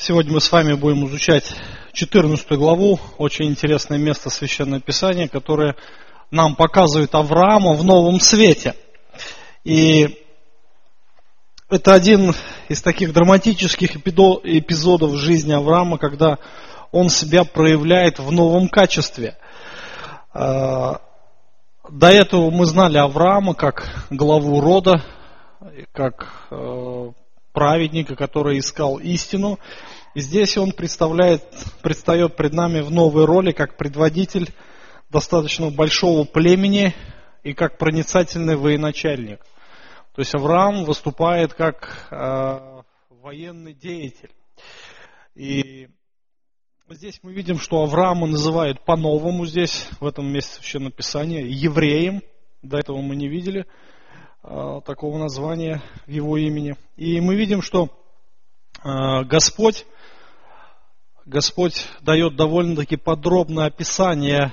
Сегодня мы с вами будем изучать 14 главу, очень интересное место Священного Писания, которое нам показывает Авраама в новом свете. И это один из таких драматических эпизодов жизни Авраама, когда он себя проявляет в новом качестве. А, до этого мы знали Авраама как главу рода, как э, праведника, который искал истину. И здесь он представляет, предстает пред нами в новой роли как предводитель достаточно большого племени и как проницательный военачальник. То есть Авраам выступает как э, военный деятель. И здесь мы видим, что Авраама называют по-новому здесь, в этом месте Священного Писания, евреем. До этого мы не видели. Э, такого названия в его имени. И мы видим, что э, Господь, Господь дает довольно-таки подробное описание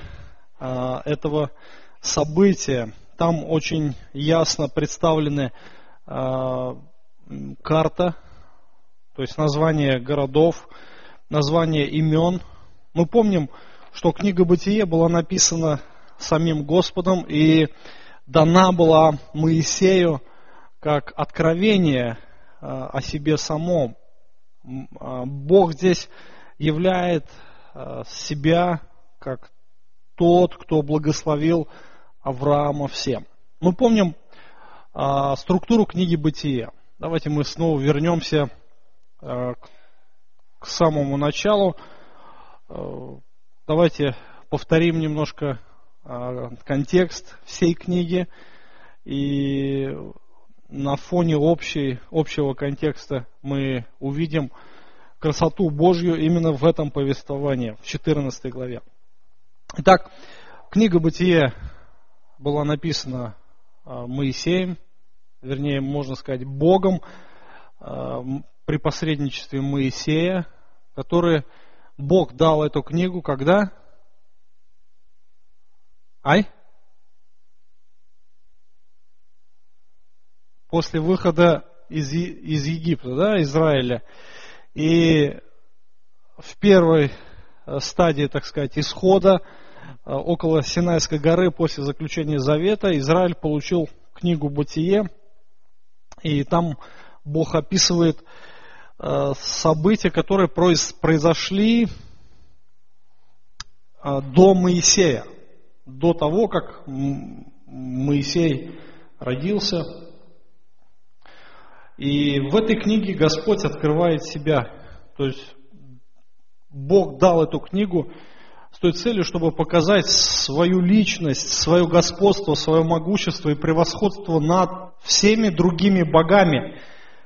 э, этого события. Там очень ясно представлены карта, то есть название городов, название имен. Мы помним, что книга Бытие была написана самим Господом, и дана была Моисею как откровение а, о себе самом. А, Бог здесь являет а, себя как тот, кто благословил Авраама всем. Мы помним структуру книги Бытия. Давайте мы снова вернемся к самому началу. Давайте повторим немножко контекст всей книги. И на фоне общей, общего контекста мы увидим красоту Божью именно в этом повествовании, в 14 главе. Итак, книга Бытие была написана а, Моисеем, вернее, можно сказать, Богом а, при посредничестве Моисея, который Бог дал эту книгу когда? Ай? После выхода из, из Египта, да, Израиля. И в первой э, стадии, так сказать, исхода э, около Синайской горы после заключения завета Израиль получил книгу Бытие, и там Бог описывает э, события, которые произошли до Моисея до того, как Моисей родился. И в этой книге Господь открывает себя. То есть Бог дал эту книгу с той целью, чтобы показать свою личность, свое господство, свое могущество и превосходство над всеми другими богами,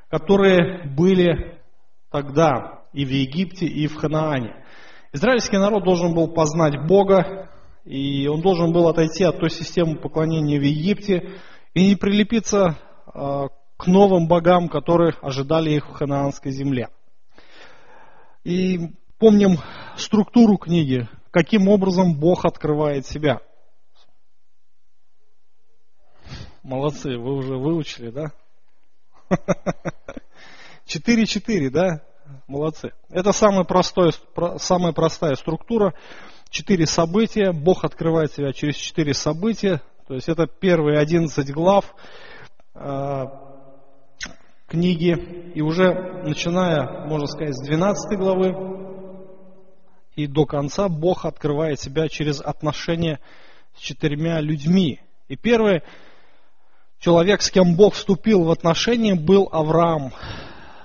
которые были тогда и в Египте, и в Ханаане. Израильский народ должен был познать Бога, и он должен был отойти от той системы поклонения в Египте и не прилепиться а, к новым богам, которые ожидали их в ханаанской земле. И помним структуру книги, каким образом Бог открывает себя. Молодцы, вы уже выучили, да? 4-4, да? Молодцы. Это самая, простой, самая простая структура четыре события, Бог открывает себя через четыре события, то есть это первые 11 глав э, книги, и уже начиная, можно сказать, с 12 главы и до конца Бог открывает себя через отношения с четырьмя людьми. И первый человек, с кем Бог вступил в отношения, был Авраам.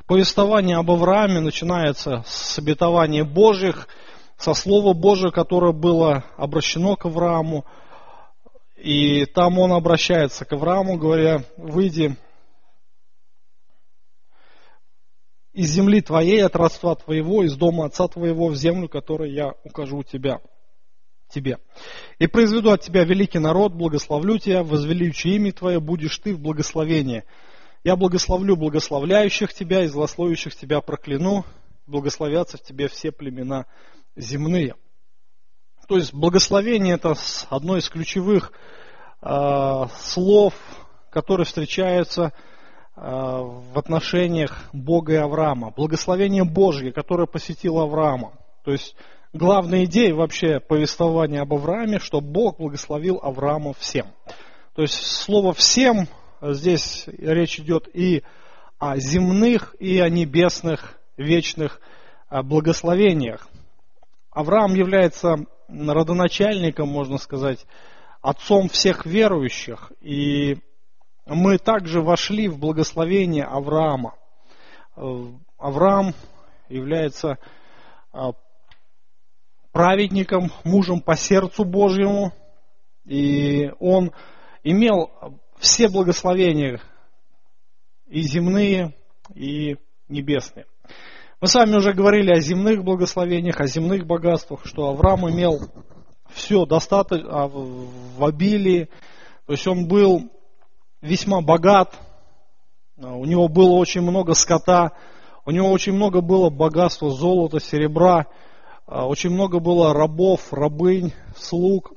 Повествование об Аврааме начинается с обетования Божьих – со Слова Божия, которое было обращено к Аврааму. И там он обращается к Аврааму, говоря, выйди из земли твоей, от родства твоего, из дома отца твоего в землю, которую я укажу тебя, тебе. И произведу от тебя великий народ, благословлю тебя, возвеличу имя твое, будешь ты в благословении. Я благословлю благословляющих тебя и злословящих тебя прокляну, благословятся в тебе все племена земные. То есть благословение это одно из ключевых э, слов, которые встречаются в отношениях Бога и Авраама. Благословение Божье, которое посетило Авраама. То есть главная идея вообще повествования об Аврааме, что Бог благословил Авраама всем. То есть слово «всем» здесь речь идет и о земных, и о небесных, вечных благословениях. Авраам является родоначальником, можно сказать, отцом всех верующих. И мы также вошли в благословение Авраама. Авраам является а, праведником, мужем по сердцу Божьему, и он имел все благословения и земные, и небесные. Мы с вами уже говорили о земных благословениях, о земных богатствах, что Авраам имел все достаточно а, в обилии, то есть он был весьма богат, а, у него было очень много скота, у него очень много было богатства золота, серебра, а, очень много было рабов, рабынь, слуг,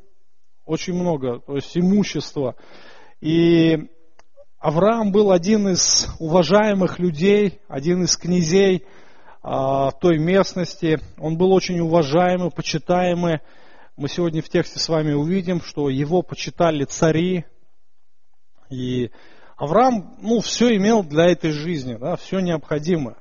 очень много, то есть имущества. И Авраам был один из уважаемых людей, один из князей той местности. Он был очень уважаемый, почитаемый. Мы сегодня в тексте с вами увидим, что его почитали цари. И Авраам, ну, все имел для этой жизни, да, все необходимое.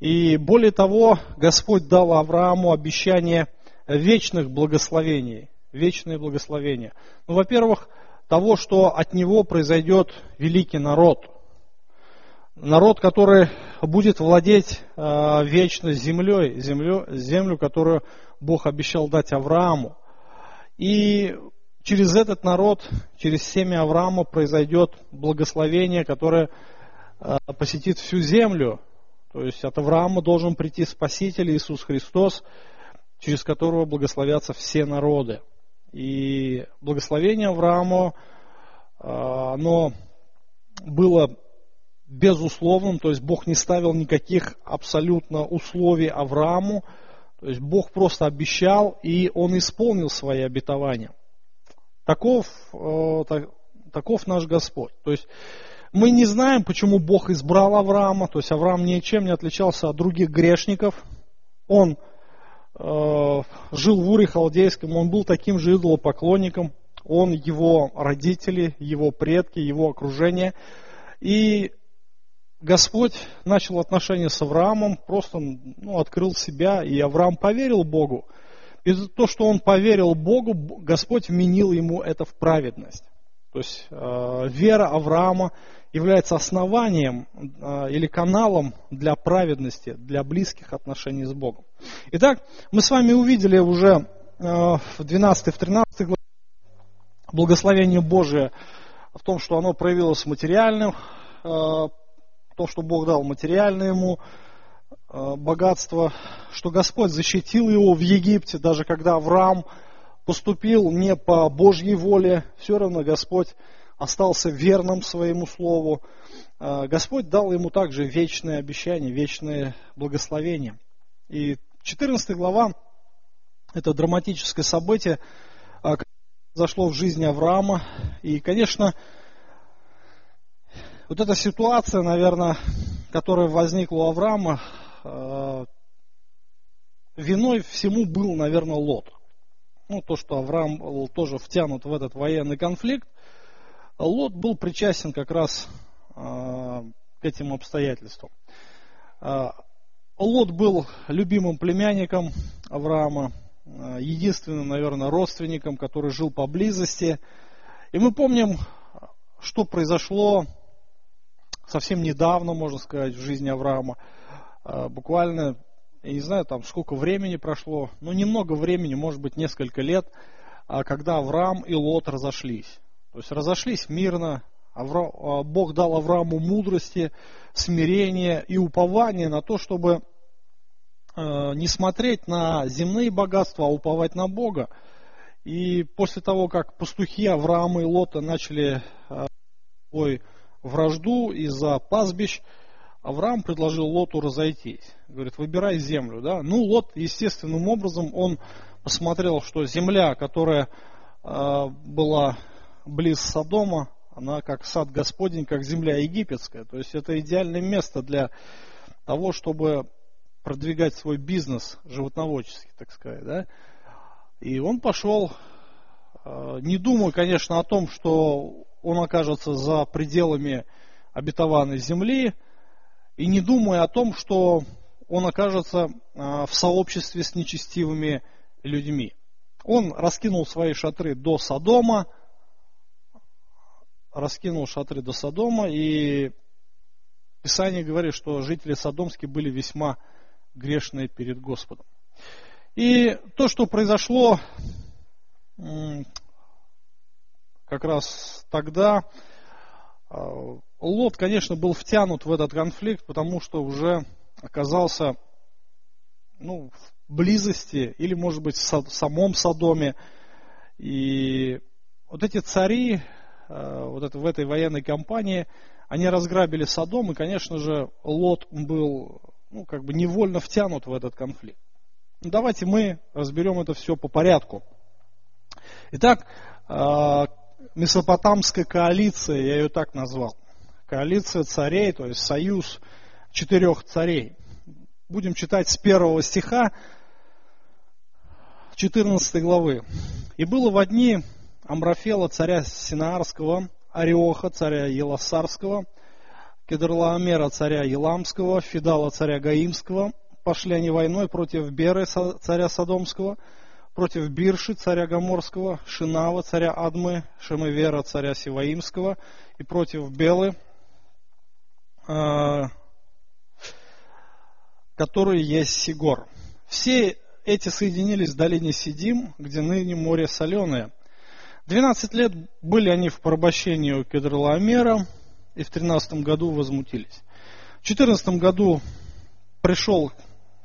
И более того, Господь дал Аврааму обещание вечных благословений. Вечные благословения. Ну, во-первых, того, что от него произойдет великий народ. Народ, который будет владеть э, вечно землей, землю, землю, которую Бог обещал дать Аврааму. И через этот народ, через семя Авраама произойдет благословение, которое э, посетит всю землю. То есть от Авраама должен прийти Спаситель Иисус Христос, через которого благословятся все народы. И благословение Аврааму, э, оно было безусловным, то есть Бог не ставил никаких абсолютно условий Аврааму, то есть Бог просто обещал, и он исполнил свои обетования. Таков, э, таков наш Господь. То есть мы не знаем, почему Бог избрал Авраама, то есть Авраам ничем не отличался от других грешников. Он э, жил в Уре Халдейском, он был таким же идолопоклонником, он, его родители, его предки, его окружение. И Господь начал отношения с Авраамом, просто ну, открыл себя, и Авраам поверил Богу. И то, что он поверил Богу, Господь вменил ему это в праведность. То есть э, вера Авраама является основанием э, или каналом для праведности, для близких отношений с Богом. Итак, мы с вами увидели уже э, в 12-13 главе благословение Божие в том, что оно проявилось материальным, э, то, что Бог дал материальное ему э, богатство, что Господь защитил его в Египте, даже когда Авраам поступил не по Божьей воле, все равно Господь остался верным своему слову. Э, Господь дал ему также вечное обещание, вечное благословение. И 14 глава – это драматическое событие, э, зашло в жизни Авраама. И, конечно, вот эта ситуация, наверное, которая возникла у Авраама, э, виной всему был, наверное, Лот. Ну, то, что Авраам был тоже втянут в этот военный конфликт, Лот был причастен как раз э, к этим обстоятельствам. Э, Лот был любимым племянником Авраама, единственным, наверное, родственником, который жил поблизости. И мы помним, что произошло совсем недавно, можно сказать, в жизни Авраама. А, буквально, я не знаю, там сколько времени прошло, но немного времени, может быть, несколько лет, а, когда Авраам и Лот разошлись. То есть разошлись мирно, а, Бог дал Аврааму мудрости, смирение и упование на то, чтобы не смотреть на земные богатства, а уповать на Бога. И после того, как пастухи Авраама и Лота начали свой вражду из-за пастбищ, Авраам предложил Лоту разойтись. Говорит, выбирай землю. Да? Ну, Лот, естественным образом, он посмотрел, что земля, которая э, была близ Содома, она как сад Господень, как земля египетская. То есть это идеальное место для того, чтобы продвигать свой бизнес животноводческий, так сказать. Да? И он пошел, э, не думая, конечно, о том, что он окажется за пределами обетованной земли, и не думая о том, что он окажется э, в сообществе с нечестивыми людьми. Он раскинул свои шатры до Содома, раскинул шатры до Содома, и Писание говорит, что жители Содомские были весьма грешные перед Господом. И то, что произошло как раз тогда, а, Лот, конечно, был втянут в этот конфликт, потому что уже оказался ну, в близости или, может быть, в самом Содоме. И вот эти цари, а, вот это, в этой военной кампании, они разграбили Содом, и, конечно же, Лот был ну, как бы невольно втянут в этот конфликт. Ну, давайте мы разберем это все по порядку. Итак, Месопотамская коалиция, я ее так назвал. Коалиция царей, то есть союз четырех царей. Будем читать с первого стиха 14 главы. «И было в одни Амрафела, царя Синаарского, Ариоха, царя Еласарского, Кедрлаомера, царя Еламского, Фидала, царя Гаимского. Пошли они войной против Беры, царя Содомского, против Бирши, царя Гаморского, Шинава, царя Адмы, Шемевера, царя Сиваимского, и против Белы, а, который есть Сигор. Все эти соединились в долине Сидим, где ныне море соленое. Двенадцать лет были они в порабощении у Кедрлаомера, и в 13 году возмутились. В 14 году пришел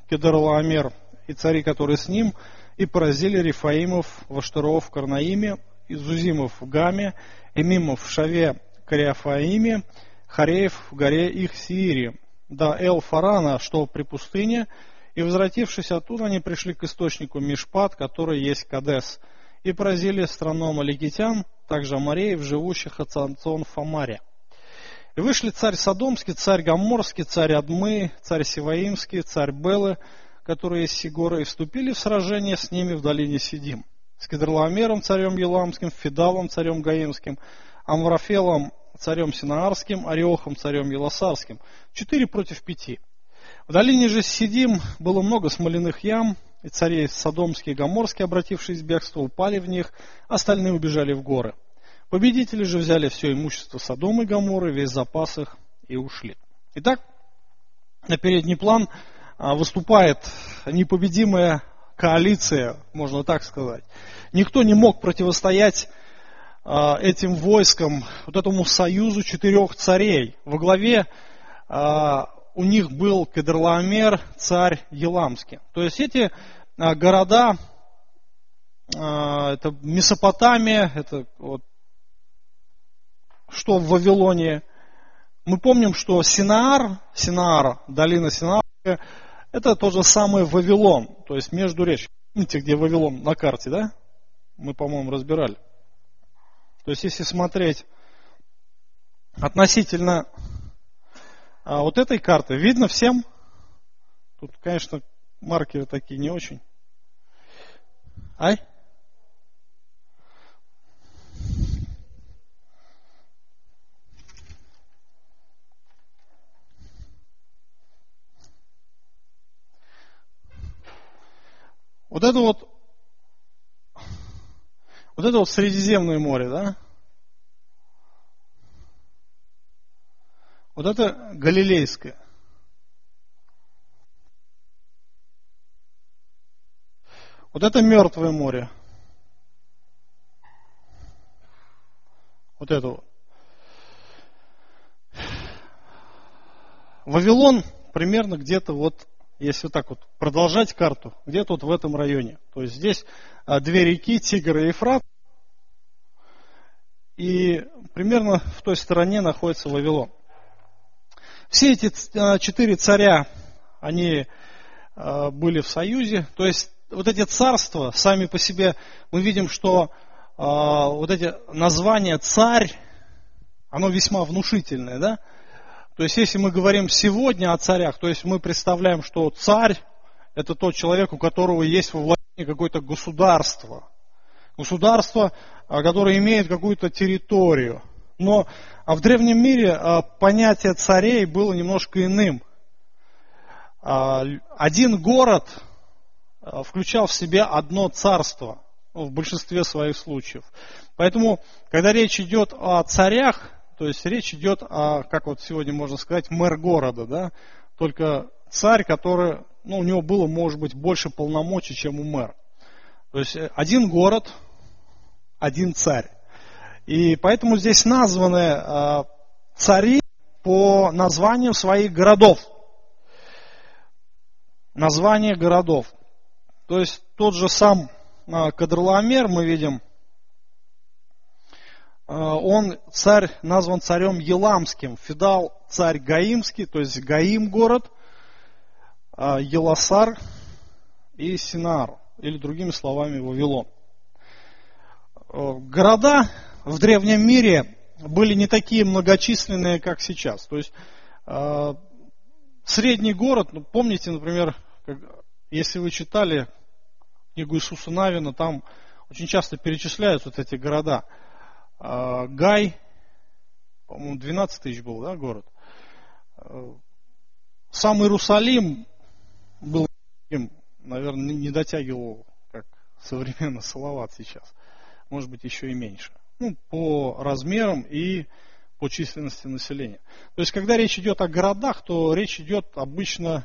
Кедрлаомер и цари, которые с ним, и поразили Рифаимов, Ваштаров в Карнаиме, Изузимов в Гаме, Эмимов в Шаве Кариафаиме, Хареев в горе их Сиире, до Эл-Фарана, что при пустыне, и возвратившись оттуда, они пришли к источнику Мишпат, который есть Кадес, и поразили страну Маликитян, также Амареев, живущих от Санцон Фамаре. И вышли царь Содомский, царь Гаморский, царь Адмы, царь Сиваимский, царь Белы, которые из Сигора, и вступили в сражение с ними в долине Сидим. С Кедрлаомером, царем Еламским, Фидалом, царем Гаимским, Амврафелом, царем Синаарским, Ореохом, царем Елосарским. Четыре против пяти. В долине же Сидим было много смоляных ям, и цари Содомские и Гаморские, обратившись в бегство, упали в них, остальные убежали в горы. Победители же взяли все имущество Содома и Гаморы, весь запас их и ушли. Итак, на передний план выступает непобедимая коалиция, можно так сказать. Никто не мог противостоять а, этим войскам, вот этому союзу четырех царей. Во главе а, у них был Кедрлаомер, царь Еламский. То есть эти города, это Месопотамия, это вот что в Вавилоне. Мы помним, что Синаар, Синаар, долина Синаар, это тот же самый Вавилон, то есть между речь. Помните, где Вавилон на карте, да? Мы, по-моему, разбирали. То есть, если смотреть относительно а, вот этой карты, видно всем? Тут, конечно, маркеры такие не очень. Ай? Вот это вот, вот это вот Средиземное море, да? Вот это Галилейское. Вот это Мертвое море. Вот это вот. Вавилон примерно где-то вот если вот так вот продолжать карту, где-то вот в этом районе. То есть здесь а, две реки, Тигр и Ефрат. И примерно в той стороне находится Вавилон. Все эти а, четыре царя, они а, были в союзе. То есть вот эти царства, сами по себе, мы видим, что вот эти названия царь, оно весьма внушительное, да? То есть, если мы говорим сегодня о царях, то есть мы представляем, что царь – это тот человек, у которого есть во владении какое-то государство. Государство, а, которое имеет какую-то территорию. Но а в древнем мире а, понятие царей было немножко иным. Один город включал в себя одно царство в большинстве своих случаев. Поэтому, когда речь идет о царях, то есть речь идет о, как вот сегодня можно сказать, мэр города, да, только царь, который, ну, у него было, может быть, больше полномочий, чем у мэра. То есть э, один город, один царь. И поэтому здесь названы э, цари по названию своих городов. Название городов. То есть тот же сам э, Кадрлаомер мы видим, он царь, назван царем Еламским. Фидал царь Гаимский, то есть Гаим город, а, Еласар и Синар, или другими словами Вавилон. А, города в древнем мире были не такие многочисленные, как сейчас. То есть средний город, ну, помните, например, если вы читали книгу Иисуса Навина, там очень часто перечисляют вот эти города – Гай, по-моему, 12 тысяч был, да, город. А, сам Иерусалим был, наверное, не дотягивал, как современный Салават сейчас. Может быть, еще и меньше. Ну, по размерам и по численности населения. То есть, когда речь идет о городах, то речь идет обычно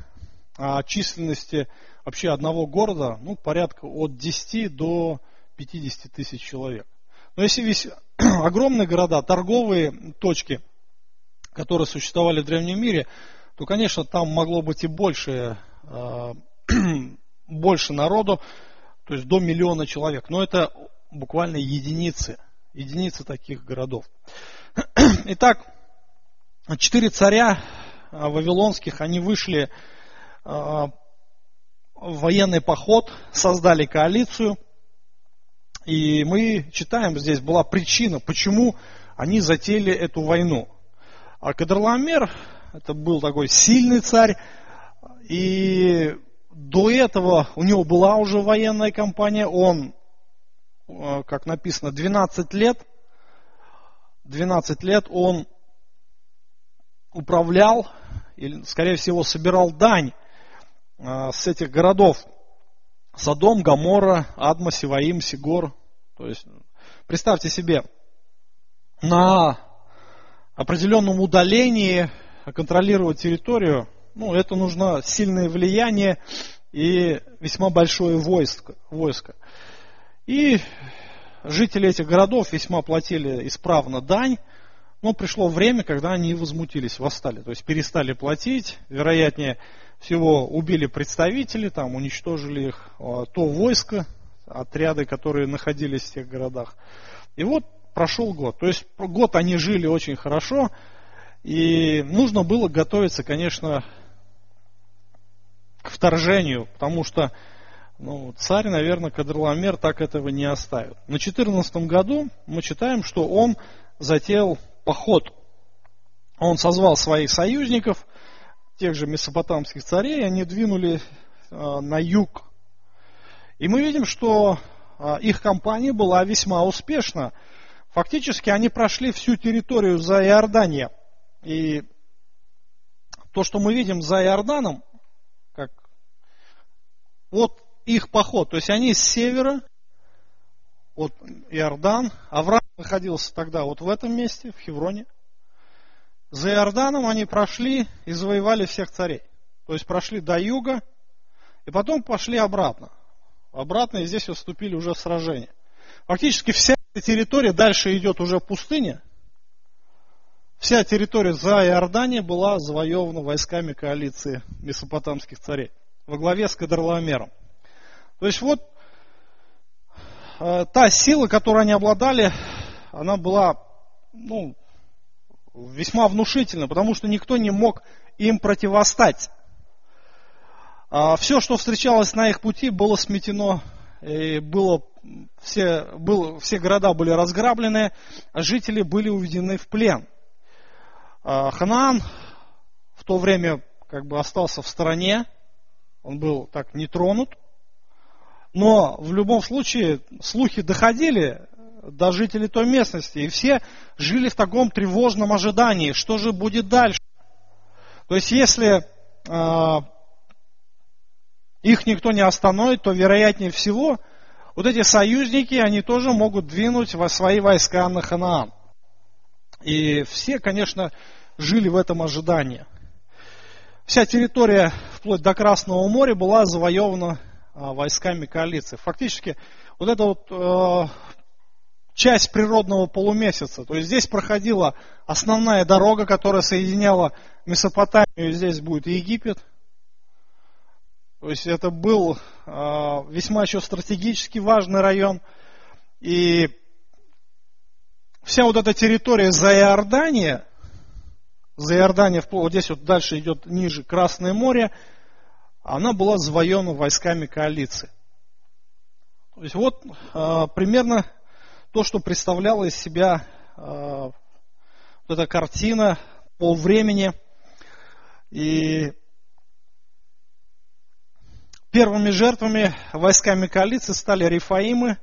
о численности вообще одного города, ну, порядка от 10 до 50 тысяч человек. Но если весь огромные города, торговые точки, которые существовали в древнем мире, то, конечно, там могло быть и больше, э, больше народу, то есть до миллиона человек. Но это буквально единицы, единицы таких городов. Итак, четыре царя э, вавилонских, они вышли э, в военный поход, создали коалицию – и мы читаем, здесь была причина, почему они затеяли эту войну. А Кадрлаомер, это был такой сильный царь, и до этого у него была уже военная кампания, он, э, как написано, 12 лет, 12 лет он управлял, или, скорее всего, собирал дань э, с этих городов. Содом, Гамора, Адма, Сиваим, Сигор. То есть, представьте себе, на определенном удалении контролировать территорию, ну, это нужно сильное влияние и весьма большое войско. войско. И жители этих городов весьма платили исправно дань, но пришло время, когда они возмутились, восстали. То есть перестали платить, вероятнее всего убили представителей, там уничтожили их, а, то войско, отряды, которые находились в тех городах. И вот прошел год. То есть год они жили очень хорошо, и нужно было готовиться, конечно, к вторжению, потому что ну, царь, наверное, Кадрломер так этого не оставит. На 14 году мы читаем, что он затеял поход. Он созвал своих союзников, тех же месопотамских царей, они двинули э, на юг. И мы видим, что э, их кампания была весьма успешна. Фактически они прошли всю территорию за Иордания. И то, что мы видим за Иорданом, как вот их поход, то есть они с севера, вот Иордан, Авраам находился тогда вот в этом месте, в Хевроне – за Иорданом они прошли и завоевали всех царей. То есть прошли до юга, и потом пошли обратно. Обратно и здесь вступили уже в сражение. Фактически вся эта территория дальше идет уже пустыня. Вся территория за Иорданией была завоевана войсками коалиции месопотамских царей во главе с Кадрлаомером. То есть вот э, та сила, которой они обладали, она была ну, весьма внушительно, потому что никто не мог им противостать. А все, что встречалось на их пути, было сметено, было, все, было, все города были разграблены, а жители были уведены в плен. Ханаан в то время как бы остался в стороне, он был так не тронут, но в любом случае слухи доходили до жителей той местности, и все жили в таком тревожном ожидании, что же будет дальше. То есть если э, их никто не остановит, то вероятнее всего вот эти союзники, они тоже могут двинуть во свои войска на Ханаан. И все, конечно, жили в этом ожидании. Вся территория вплоть до Красного моря была завоевана а, войсками коалиции. Фактически вот эта вот э, часть природного полумесяца. То есть здесь проходила основная дорога, которая соединяла Месопотамию, здесь будет Египет. То есть это был э, весьма еще стратегически важный район. И вся вот эта территория за Иордания, за Иордания, вот здесь вот дальше идет ниже Красное море, она была завоевана войсками коалиции. То есть вот э, примерно то, что представляла из себя э, вот эта картина по времени. И первыми жертвами войсками коалиции стали Рифаимы,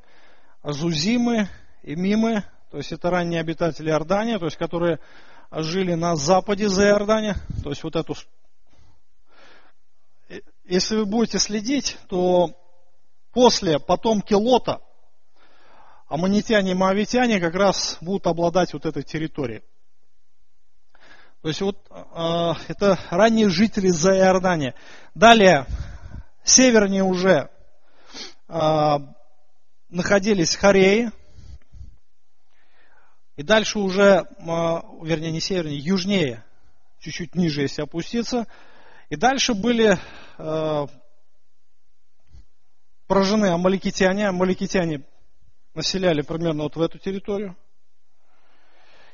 Зузимы и Мимы, то есть это ранние обитатели Иордания, то есть которые жили на западе за Иордания, то есть вот эту... Если вы будете следить, то после потомки Лота – аммонитяне и моавитяне как раз будут обладать вот этой территорией. То есть вот э, это ранние жители за Иордания. Далее, севернее уже э, находились Хореи. И дальше уже, э, вернее не севернее, южнее, чуть-чуть ниже, если опуститься. И дальше были э, поражены амаликитяне. Амаликитяне населяли примерно вот в эту территорию.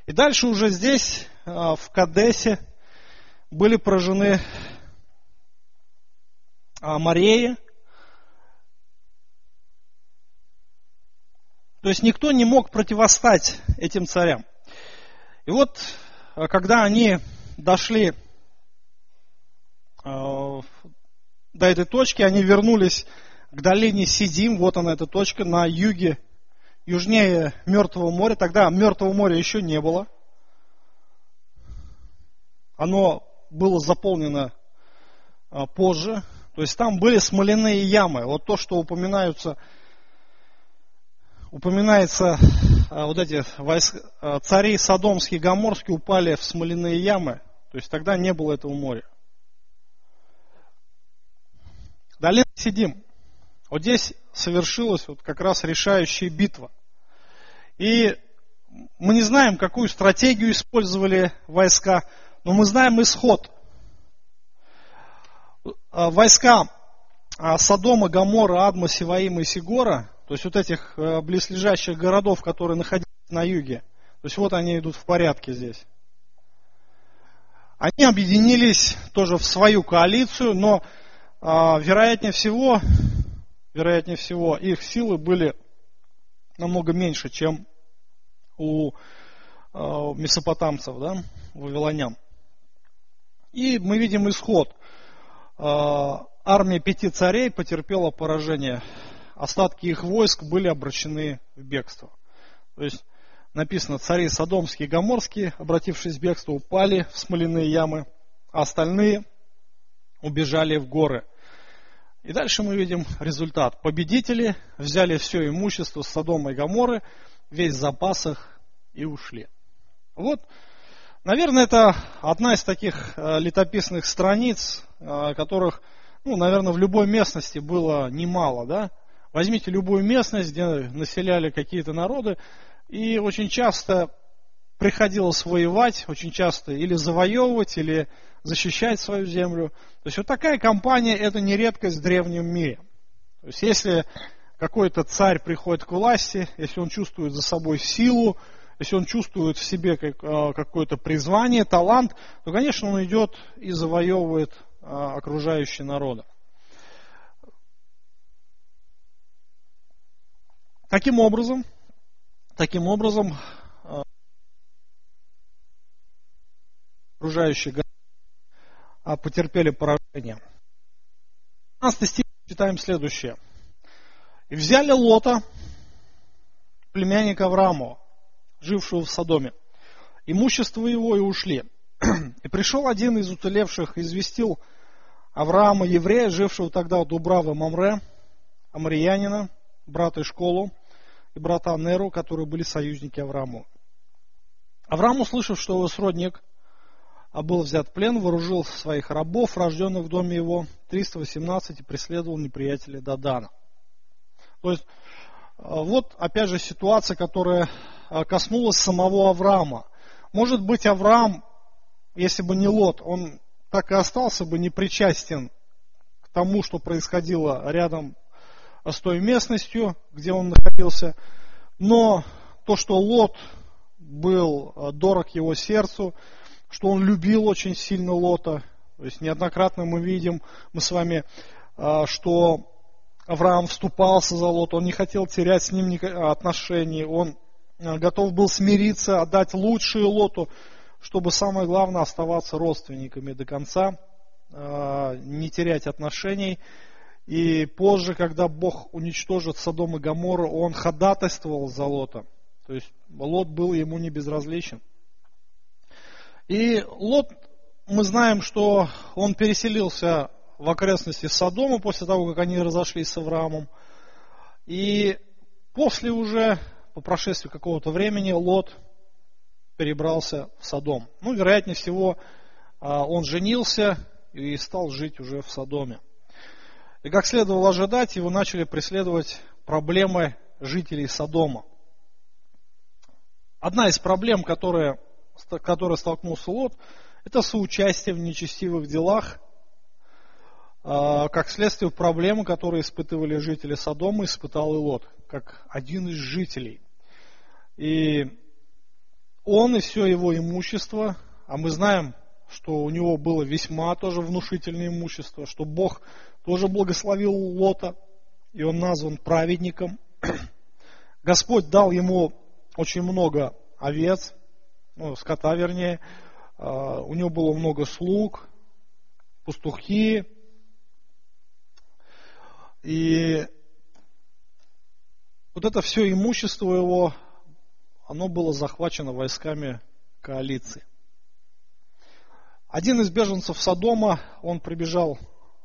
И дальше уже здесь, а, в Кадесе, были поражены а, Мареи. То есть никто не мог противостать этим царям. И вот, а, когда они дошли до этой точки, они вернулись к долине Сидим, вот она эта точка, на юге южнее Мертвого моря. Тогда Мертвого моря еще не было. Оно было заполнено а, позже. То есть там были смоляные ямы. Вот то, что упоминаются, упоминается, а, вот эти войска, цари Содомские Гоморские упали в смоляные ямы. То есть тогда не было этого моря. Долина Сидим. Вот здесь совершилась вот как раз решающая битва. И мы не знаем, какую стратегию использовали войска, но мы знаем исход. А, войска а, Содома, Гамора, Адма, Сиваима и Сигора, то есть вот этих э, близлежащих городов, которые находились на юге, то есть вот они идут в порядке здесь. Они объединились тоже в свою коалицию, но а, вероятнее всего, вероятнее всего, их силы были намного меньше, чем у а, месопотамцев, да, вавилонян. И мы видим исход. А, армия пяти царей потерпела поражение. Остатки их войск были обращены в бегство. То есть написано, цари Содомские и Гоморские, обратившись в бегство, упали в смоляные ямы, а остальные убежали в горы. И дальше мы видим результат. Победители взяли все имущество Содома и Гоморы, весь запас их и ушли. Вот, наверное, это одна из таких э, летописных страниц, э, которых, ну, наверное, в любой местности было немало, да. Возьмите любую местность, где населяли какие-то народы, и очень часто приходилось воевать, очень часто или завоевывать, или защищать свою землю. То есть вот такая кампания это не редкость в древнем мире. То есть если какой-то царь приходит к власти, если он чувствует за собой силу, если он чувствует в себе а, какое-то призвание, талант, то, конечно, он идет и завоевывает а, окружающие народы. Таким образом, таким образом, окружающие города а, потерпели поражение. 15 стих читаем следующее. «И взяли Лота, племянника Авраамова, жившего в Содоме, имущество его и ушли. И пришел один из уцелевших известил Авраама, еврея, жившего тогда у Дубравы Мамре, Амриянина, брата Школу и брата Неру, которые были союзники Аврааму. Авраам, услышав, что его сродник а был взят в плен, вооружил своих рабов, рожденных в доме его, 318, и преследовал неприятеля Дадана. То есть, а, вот опять же ситуация, которая а, коснулась самого Авраама. Может быть, Авраам, если бы не Лот, он так и остался бы непричастен к тому, что происходило рядом с той местностью, где он находился. Но то, что Лот был дорог его сердцу, что он любил очень сильно Лота. То есть неоднократно мы видим, мы с вами, а, что Авраам вступался за Лота, он не хотел терять с ним отношений, он а, готов был смириться, отдать лучшее Лоту, чтобы самое главное оставаться родственниками до конца, а, не терять отношений. И позже, когда Бог уничтожит Содом и Гамору, он ходатайствовал за Лота. То есть Лот был ему не безразличен. И Лот, мы знаем, что он переселился в окрестности Содома после того, как они разошлись с Авраамом. И после уже, по прошествии какого-то времени, Лот перебрался в Содом. Ну, вероятнее всего, а, он женился и стал жить уже в Содоме. И как следовало ожидать, его начали преследовать проблемы жителей Содома. Одна из проблем, которая с которой столкнулся Лот, это соучастие в нечестивых делах, а, как следствие проблемы, которые испытывали жители Содома, испытал и Лот, как один из жителей. И он и все его имущество, а мы знаем, что у него было весьма тоже внушительное имущество, что Бог тоже благословил Лота, и он назван праведником. Господь дал ему очень много овец, ну, скота вернее, а, у него было много слуг, пастухи, и вот это все имущество его, оно было захвачено войсками коалиции. Один из беженцев Содома, он прибежал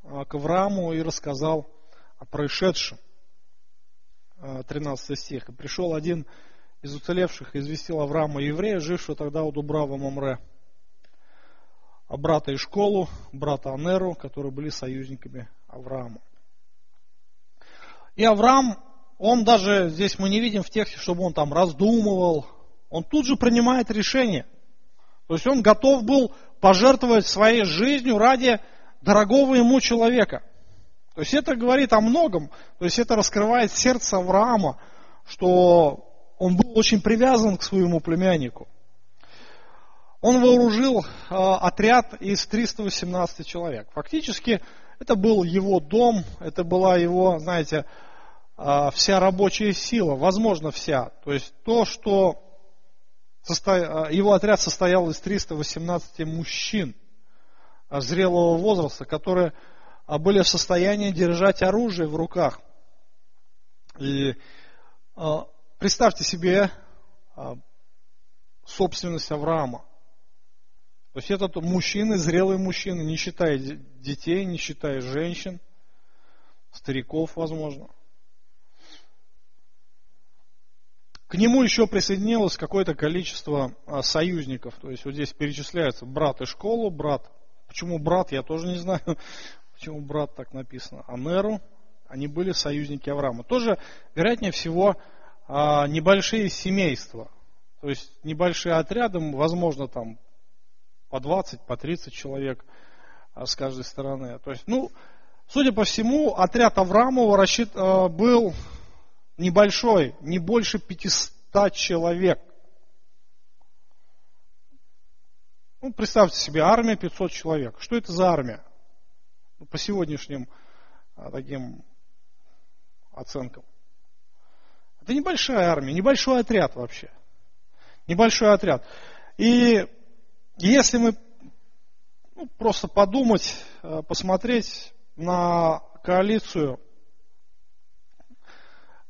а, к Аврааму и рассказал о происшедшем. 13 а, стих. И пришел один из уцелевших известил Авраама еврея, жившего тогда у Дубрава Мамре, а брата Ишколу, брата Анеру, которые были союзниками Авраама. И Авраам, он даже, здесь мы не видим в тексте, чтобы он там раздумывал, он тут же принимает решение. То есть он готов был пожертвовать своей жизнью ради дорогого ему человека. То есть это говорит о многом, то есть это раскрывает сердце Авраама, что он был очень привязан к своему племяннику. Он вооружил э, отряд из 318 человек. Фактически это был его дом, это была его, знаете, э, вся рабочая сила, возможно, вся. То есть то, что состо... его отряд состоял из 318 мужчин зрелого возраста, которые были в состоянии держать оружие в руках. И Представьте себе а, собственность Авраама. То есть этот мужчина, зрелый мужчина, не считая детей, не считая женщин, стариков, возможно. К нему еще присоединилось какое-то количество а, союзников. То есть вот здесь перечисляется брат и школу, брат. Почему брат, я тоже не знаю, почему брат так написано. Анеру, они были союзники Авраама. Тоже, вероятнее всего, а, небольшие семейства, то есть небольшие отряды, возможно, там по 20, по 30 человек а, с каждой стороны. То есть, ну, судя по всему, отряд Аврамова рассчит, а, был небольшой, не больше 500 человек. Ну, представьте себе, армия 500 человек. Что это за армия? Ну, по сегодняшним таким оценкам. Это небольшая армия, небольшой отряд вообще. Небольшой отряд. И если мы ну, просто подумать, э, посмотреть на коалицию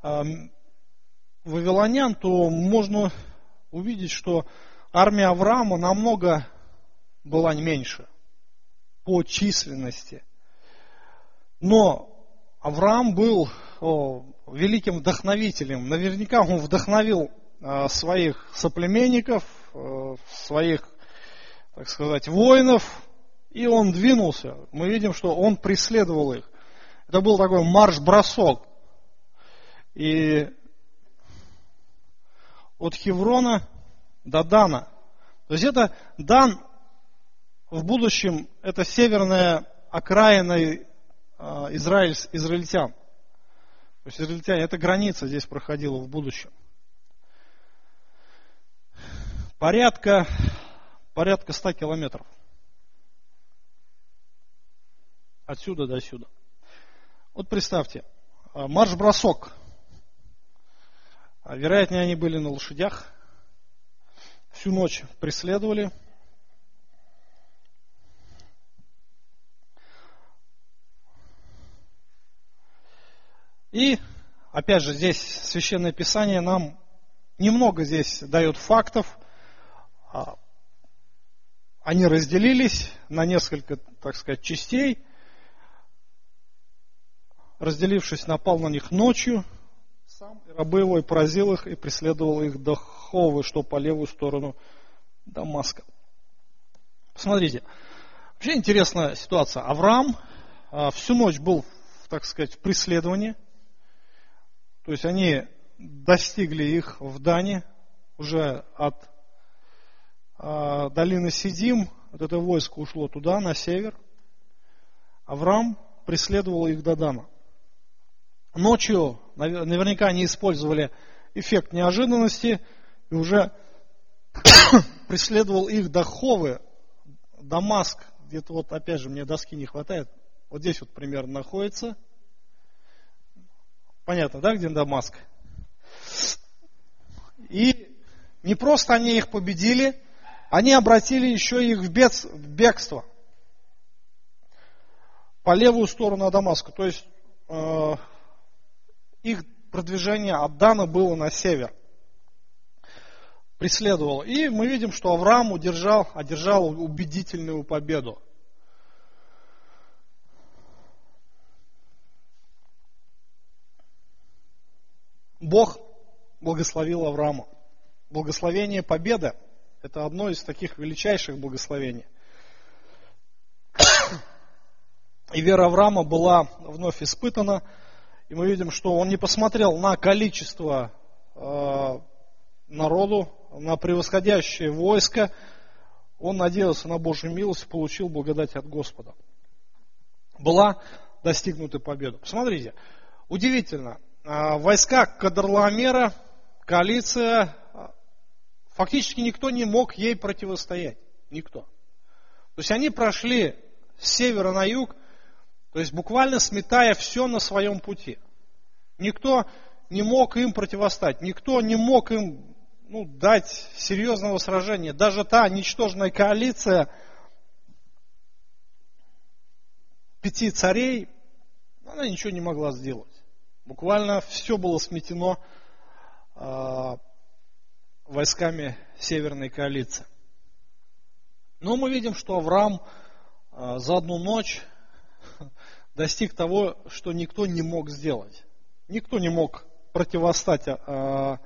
эм, вавилонян, то можно увидеть, что армия Авраама намного была меньше по численности. Но Авраам был о, великим вдохновителем. Наверняка он вдохновил э, своих соплеменников, э, своих, так сказать, воинов, и он двинулся. Мы видим, что он преследовал их. Это был такой марш-бросок. И от Хеврона до Дана. То есть это Дан в будущем, это северная окраина Израиль, израильтян. То есть израильтяне, эта граница здесь проходила в будущем. Порядка, порядка 100 километров. Отсюда до сюда. Вот представьте, а, марш-бросок. А, вероятнее, они были на лошадях. Всю ночь преследовали. И, опять же, здесь Священное Писание нам немного здесь дает фактов. А, они разделились на несколько, так сказать, частей. Разделившись, напал на них ночью, сам и рабы его и поразил их, и преследовал их до Ховы, что по левую сторону Дамаска. Посмотрите, вообще интересная ситуация. Авраам а, всю ночь был, так сказать, в преследовании – то есть они достигли их в Дане, уже от э, долины Сидим, вот это войско ушло туда, на север. Авраам преследовал их до Дана. Ночью наверняка они использовали эффект неожиданности и уже преследовал их до Ховы, Дамаск, где-то вот опять же мне доски не хватает, вот здесь вот примерно находится – Понятно, да, где Дамаск? И не просто они их победили, они обратили еще их в, бед, в бегство по левую сторону от Дамаска. То есть э, их продвижение от Дана было на север. Преследовал. И мы видим, что Авраам удержал, одержал убедительную победу. Бог благословил Авраама. Благословение победы – это одно из таких величайших благословений. И вера Авраама была вновь испытана, и мы видим, что он не посмотрел на количество э, народу, на превосходящее войско, он надеялся на Божью милость и получил благодать от Господа. Была достигнута победа. Посмотрите, удивительно, войска Кадрлоомера, коалиция, а, фактически никто не мог ей противостоять. Никто. То есть они прошли с севера на юг, то есть буквально сметая все на своем пути. Никто не мог им противостать, никто не мог им ну, дать серьезного сражения. Даже та ничтожная коалиция пяти царей, она ничего не могла сделать. Буквально все было сметено э, войсками Северной коалиции. Но мы видим, что Авраам э, за одну ночь достиг того, что никто не мог сделать. Никто не мог противостать э,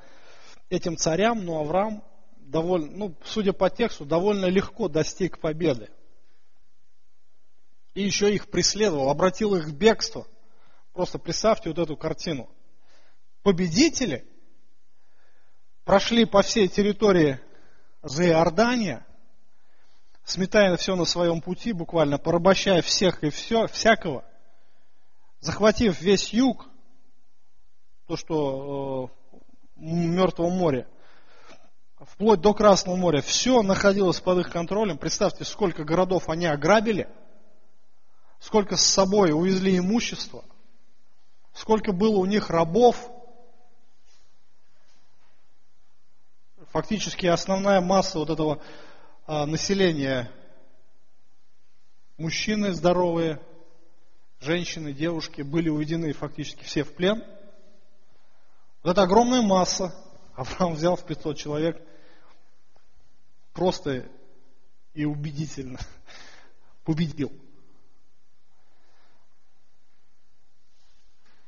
этим царям, но Авраам довольно, ну, судя по тексту, довольно легко достиг победы. И еще их преследовал, обратил их в бегство. Просто представьте вот эту картину. Победители прошли по всей территории за Иордания, сметая все на своем пути, буквально порабощая всех и все, всякого, захватив весь юг, то, что э, Мертвого моря, вплоть до Красного моря, все находилось под их контролем. Представьте, сколько городов они ограбили, сколько с собой увезли имущество – сколько было у них рабов. Фактически основная масса вот этого а, населения мужчины здоровые, женщины, девушки были уведены фактически все в плен. Вот это огромная масса. Авраам взял в 500 человек просто и убедительно победил.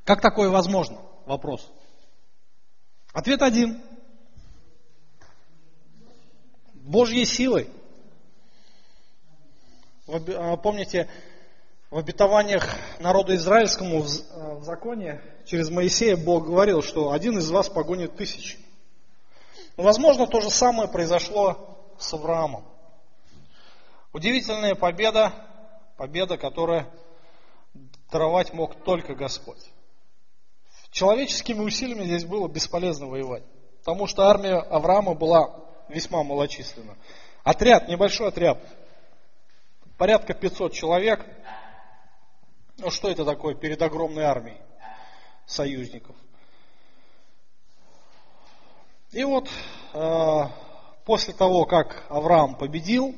Как такое возможно? Вопрос. Ответ один. Божьей силой. А, помните, в обетованиях народу израильскому в э, законе через Моисея Бог говорил, что один из вас погонит тысячи. Но, возможно, то же самое произошло с Авраамом. Удивительная победа, победа, которая даровать мог только Господь. Человеческими усилиями здесь было бесполезно воевать, потому что армия Авраама была весьма малочисленна. Отряд, небольшой отряд, порядка 500 человек. Ну что это такое перед огромной армией союзников? И вот э, после того, как Авраам победил,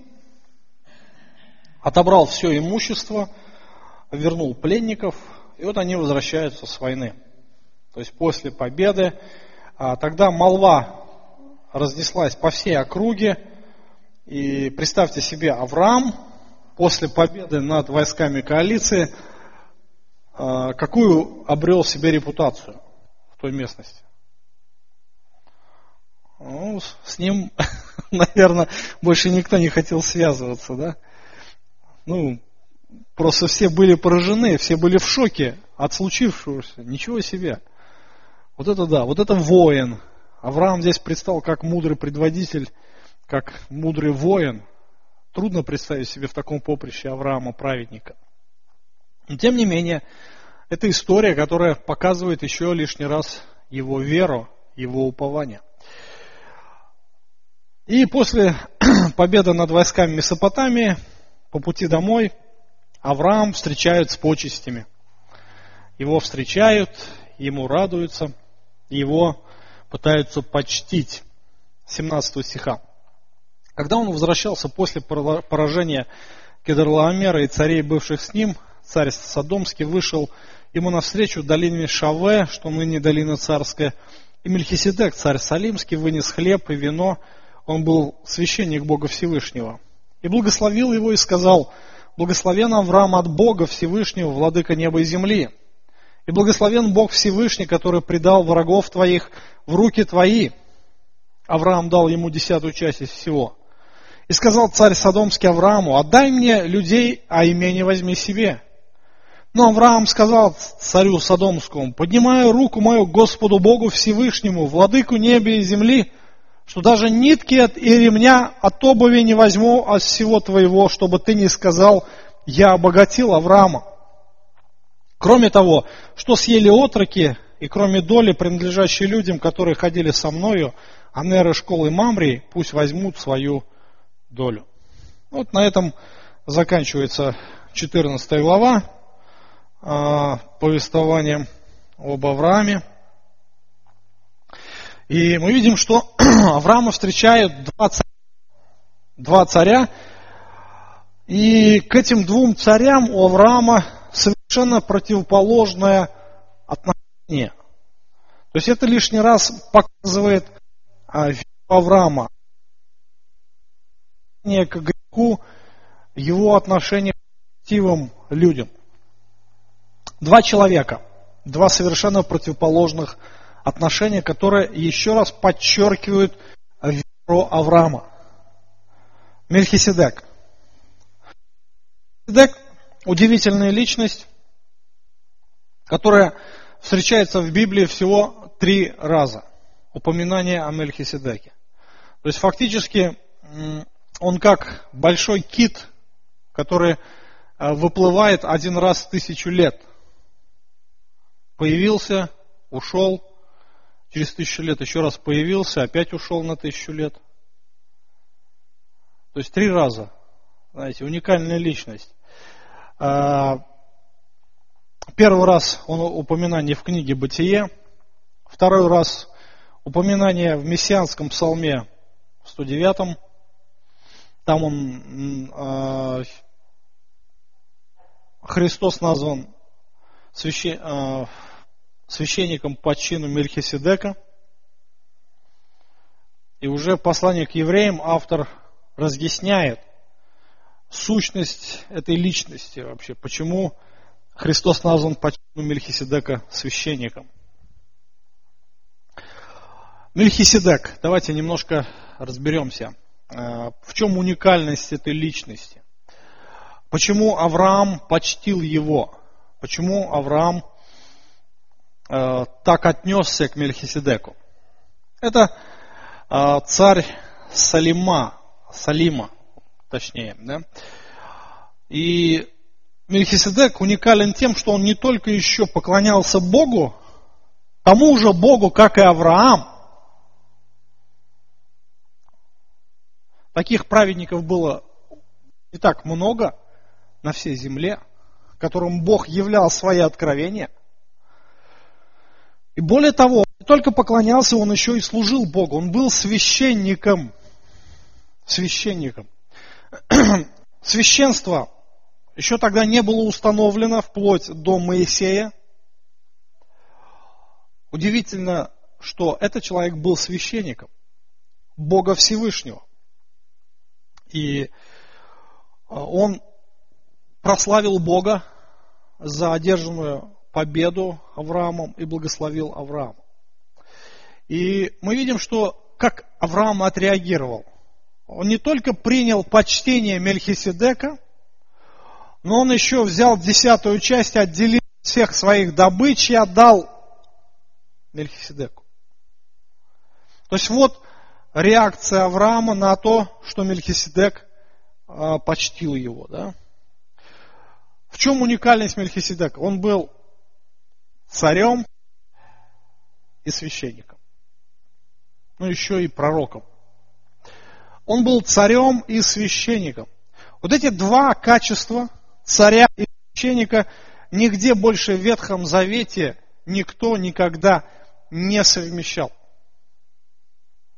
отобрал все имущество, вернул пленников, и вот они возвращаются с войны. То есть после победы, а, тогда молва разнеслась по всей округе, и представьте себе, Авраам после победы над войсками коалиции, а, какую обрел себе репутацию в той местности? Ну, с ним, наверное, больше никто не хотел связываться, да? Ну, просто все были поражены, все были в шоке от случившегося. Ничего себе. Вот это да, вот это воин. Авраам здесь предстал как мудрый предводитель, как мудрый воин. Трудно представить себе в таком поприще Авраама праведника. Но тем не менее, это история, которая показывает еще лишний раз его веру, его упование. И после победы над войсками Месопотамии, по пути домой, Авраам встречают с почестями. Его встречают, ему радуются, его пытаются почтить. 17 стиха. Когда он возвращался после поражения Кедрлаомера и царей, бывших с ним, царь Содомский вышел ему навстречу в долине Шаве, что ныне долина царская, и Мельхиседек, царь Салимский, вынес хлеб и вино, он был священник Бога Всевышнего. И благословил его и сказал, благословен Авраам от Бога Всевышнего, владыка неба и земли. И благословен Бог Всевышний, который предал врагов твоих в руки твои. Авраам дал ему десятую часть из всего. И сказал царь Содомский Аврааму, отдай мне людей, а имение возьми себе. Но Авраам сказал царю Содомскому, поднимаю руку мою Господу Богу Всевышнему, владыку неба и земли, что даже нитки от, и ремня от обуви не возьму от всего твоего, чтобы ты не сказал, я обогатил Авраама. Кроме того, что съели отроки, и кроме доли, принадлежащей людям, которые ходили со мною, Анеры школы Мамри, пусть возьмут свою долю. Вот на этом заканчивается 14 глава э, повествования об Аврааме. И мы видим, что Авраама встречают два царя, два царя, и к этим двум царям у Авраама совершенно противоположное отношение. То есть это лишний раз показывает а, Авраама к греху, его отношение к активам людям. Два человека, два совершенно противоположных отношения, которые еще раз подчеркивают веру Авраама. Мельхиседек. Мельхиседек – удивительная личность, которая встречается в Библии всего три раза. Упоминание о Мельхиседеке. То есть фактически он как большой кит, который э, выплывает один раз в тысячу лет. Появился, ушел, через тысячу лет еще раз появился, опять ушел на тысячу лет. То есть три раза. Знаете, уникальная личность. А, первый раз он упоминание в книге «Бытие», второй раз упоминание в мессианском псалме 109 там он Христос назван священ, священником по чину Мельхиседека. И уже в послании к евреям автор разъясняет сущность этой личности вообще, почему Христос назван по чину Мельхиседека священником. Мельхиседек, давайте немножко разберемся, э, в чем уникальность этой личности. Почему Авраам почтил его? Почему Авраам э, так отнесся к Мельхиседеку? Это э, царь Салима, Салима, точнее, да? И Мельхиседек уникален тем, что он не только еще поклонялся Богу, тому же Богу, как и Авраам. Таких праведников было не так много – на всей земле, которым Бог являл свои откровения. И более того, не только поклонялся, он еще и служил Богу. Он был священником. Священником. Священство еще тогда не было установлено вплоть до Моисея. Удивительно, что этот человек был священником Бога Всевышнего. И он прославил Бога за одержанную победу Авраамом и благословил Авраама. И мы видим, что как Авраам отреагировал. Он не только принял почтение Мельхиседека, но он еще взял десятую часть, отделил всех своих добыч и отдал Мельхиседеку. То есть вот реакция Авраама на то, что Мельхиседек а, почтил его. Да? В чем уникальность Мельхиседека? Он был царем и священником. Ну, еще и пророком. Он был царем и священником. Вот эти два качества, царя и священника, нигде больше в Ветхом Завете никто никогда не совмещал.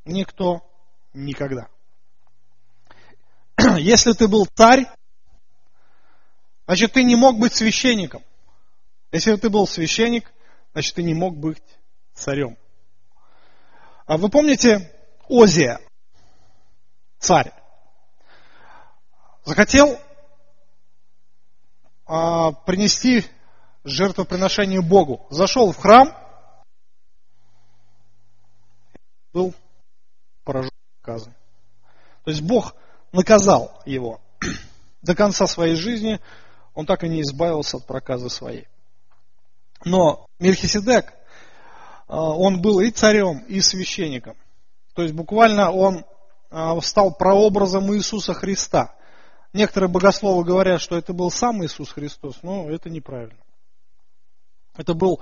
Никто никогда. Если ты был царь, Значит, ты не мог быть священником. Если ты был священник, значит, ты не мог быть царем. А вы помните Озия, царь, захотел а, принести жертвоприношение Богу. Зашел в храм, был поражен наказом. То есть Бог наказал его до конца своей жизни он так и не избавился от проказы своей. Но Мельхиседек, а, он был и царем, и священником. То есть буквально он стал прообразом Иисуса Христа. Некоторые богословы говорят, что это был сам Иисус Христос, но это неправильно. Это был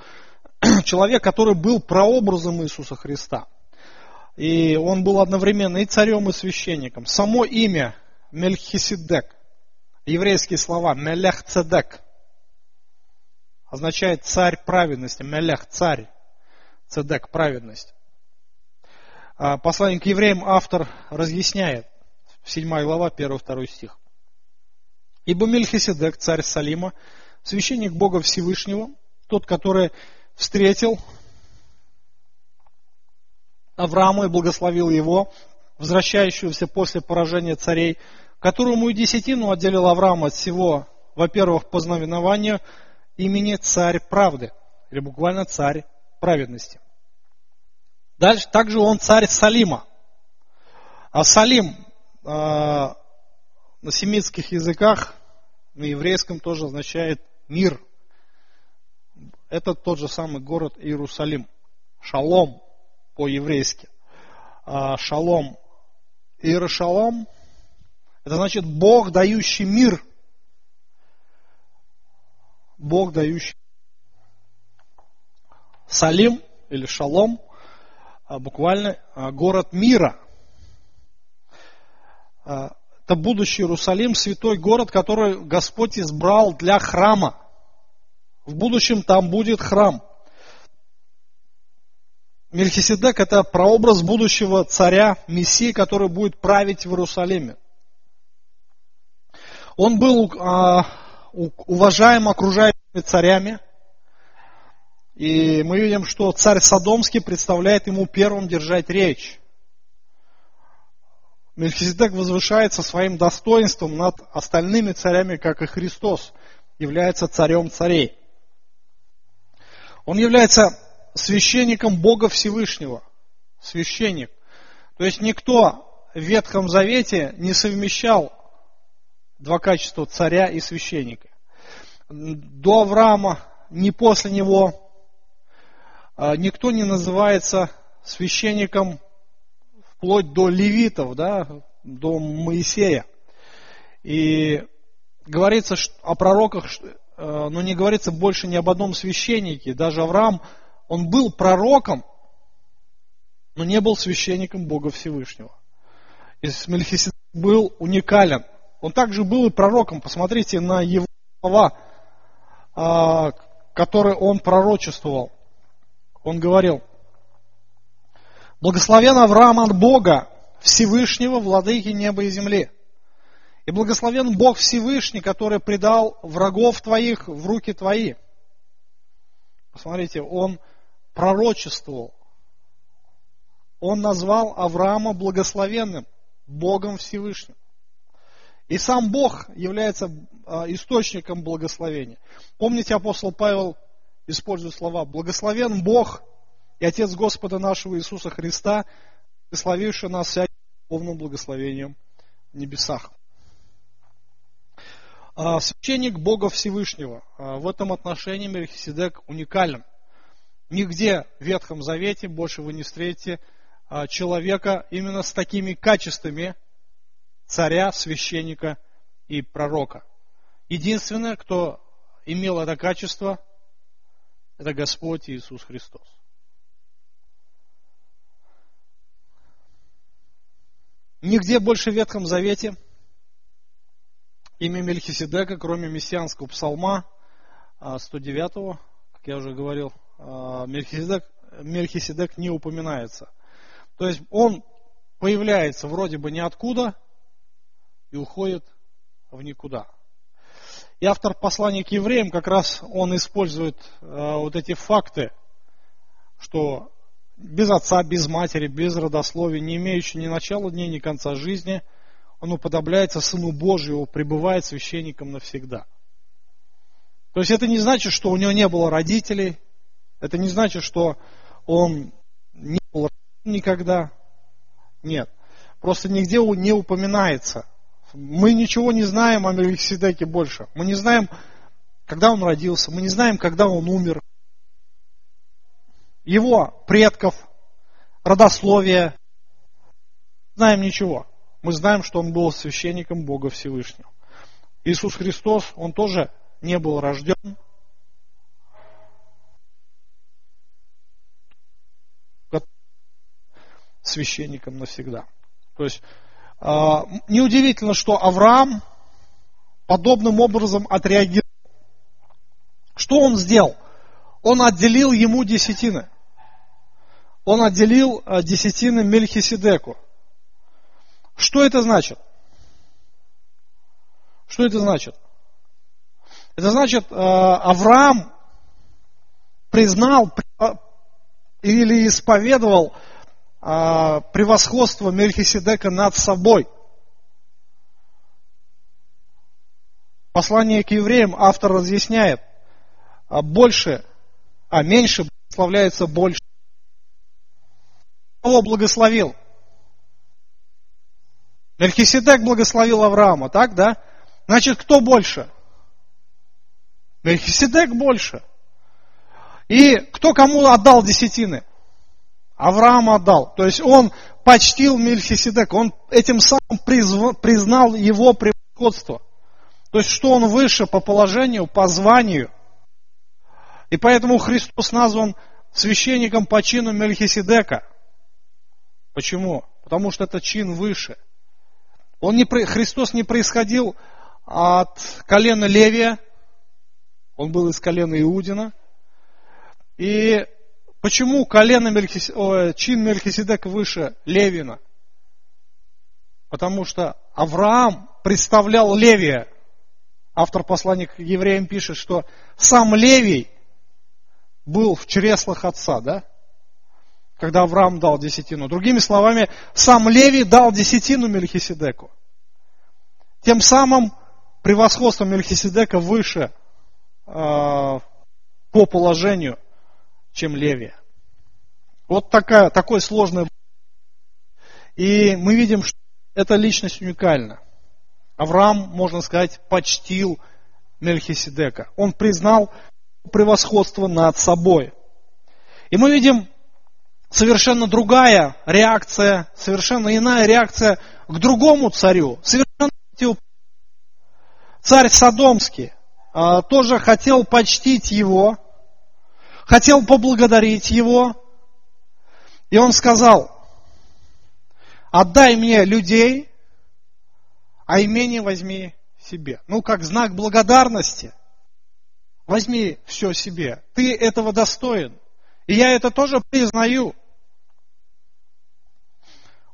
человек, который был прообразом Иисуса Христа. И он был одновременно и царем, и священником. Само имя Мельхиседек еврейские слова «мелех цедек» означает царь праведности, «мелех» – царь, «цедек» – праведность. А послание к евреям автор разъясняет, 7 глава, 1-2 стих. Ибо Мельхиседек, царь Салима, священник Бога Всевышнего, тот, который встретил Авраама и благословил его, возвращающегося после поражения царей, которому и десятину отделил Авраам от всего, во-первых, по знаменованию имени царь правды, или буквально царь праведности. Дальше также он царь Салима. А Салим э, на семитских языках, на еврейском тоже означает мир. Это тот же самый город Иерусалим. Шалом по-еврейски. А шалом Иерушалом это значит Бог, дающий мир. Бог, дающий. Салим или Шалом, буквально а, город мира. А, это будущий Иерусалим, святой город, который Господь избрал для храма. В будущем там будет храм. Мельхиседек – это прообраз будущего царя, Мессии, который будет править в Иерусалиме. Он был, а, уважаем окружающими царями. И мы видим, что царь Содомский представляет ему первым держать речь. Мельхиседек возвышается своим достоинством над остальными царями, как и Христос является царем царей. Он является священником Бога Всевышнего. Священник. То есть никто в Ветхом Завете не совмещал два качества царя и священника. До Авраама, ни после него, никто не называется священником вплоть до левитов, да, до Моисея. И говорится о пророках, э, но не говорится больше ни об одном священнике. Даже Авраам, он был пророком, но не был священником Бога Всевышнего. И Мельхиседек был уникален. Он также был и пророком. Посмотрите на его слова, а, которые он пророчествовал. Он говорил, Благословен Авраам от Бога, Всевышнего, Владыки неба и земли. И благословен Бог Всевышний, который предал врагов твоих в руки твои. Посмотрите, он пророчествовал. Он назвал Авраама благословенным, Богом Всевышним. И сам Бог является а, источником благословения. Помните, апостол Павел использует слова «благословен Бог, и Отец Господа нашего Иисуса Христа, благословивший нас всяким духовным благословением в небесах. А, священник Бога Всевышнего. А, в этом отношении Мельхиседек уникален. Нигде в Ветхом Завете больше вы не встретите а, человека именно с такими качествами царя, священника и пророка. Единственное, кто имел это качество, это Господь Иисус Христос. Нигде больше в Ветхом Завете имя Мельхиседека, кроме мессианского псалма 109, а, как я уже говорил, а, Мельхиседек, Мельхиседек не упоминается. То есть он появляется вроде бы ниоткуда и уходит в никуда. И автор послания к евреям как раз он использует а, вот эти факты, что без отца, без матери, без родословия, не имеющий ни начала дней, ни конца жизни, он уподобляется Сыну Божьему, пребывает священником навсегда. То есть это не значит, что у него не было родителей, это не значит, что он не был никогда. Нет. Просто нигде не упоминается. Мы ничего не знаем о Мелхиседеке больше. Мы не знаем, когда он родился, мы не знаем, когда он умер его предков, родословия. Знаем ничего. Мы знаем, что он был священником Бога Всевышнего. Иисус Христос, он тоже не был рожден. священником навсегда. То есть неудивительно, что Авраам подобным образом отреагировал. Что он сделал? Он отделил ему десятины он отделил э, десятины Мельхиседеку. Что это значит? Что это значит? Это значит, э, Авраам признал или исповедовал превосходство Мельхиседека над собой. Послание к евреям автор разъясняет, больше, а меньше благословляется больше. Кого благословил? Мельхиседек благословил Авраама, так, да? Значит, кто больше? Мельхиседек больше. И кто кому отдал десятины? Авраам отдал. То есть он почтил Мельхиседек, он этим самым признал его превосходство. То есть, что он выше по положению, по званию. И поэтому Христос назван священником по чину Мельхиседека – Почему? Потому что это чин выше. Он не, Христос не происходил от колена Левия, он был из колена Иудина. И почему колено Мельхис... О, чин Мельхиседека выше Левина? Потому что Авраам представлял Левия, автор послания к евреям пишет, что сам Левий был в чреслах отца, да? Когда Авраам дал десятину. Другими словами, сам Левий дал десятину Мельхиседеку. Тем самым превосходство Мельхиседека выше э, по положению, чем Левия. Вот такая, такой сложный. И мы видим, что эта личность уникальна. Авраам, можно сказать, почтил Мельхиседека. Он признал превосходство над собой. И мы видим совершенно другая реакция, совершенно иная реакция к другому царю. Совершенно Царь Содомский а, тоже хотел почтить его, хотел поблагодарить его. И он сказал, отдай мне людей, а имение возьми себе. Ну, как знак благодарности. Возьми все себе. Ты этого достоин. И я это тоже признаю.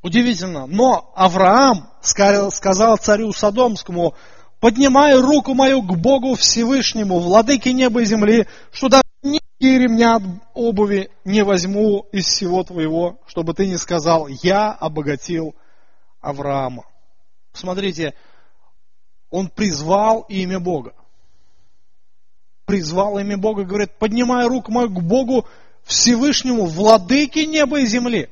Удивительно. Но Авраам сказал царю Содомскому, поднимаю руку мою к Богу Всевышнему, владыке неба и земли, что ни ремня от обуви не возьму из всего твоего, чтобы ты не сказал, я обогатил Авраама. Смотрите, он призвал имя Бога. Призвал имя Бога, говорит, поднимая руку мою к Богу Всевышнему, владыке неба и земли.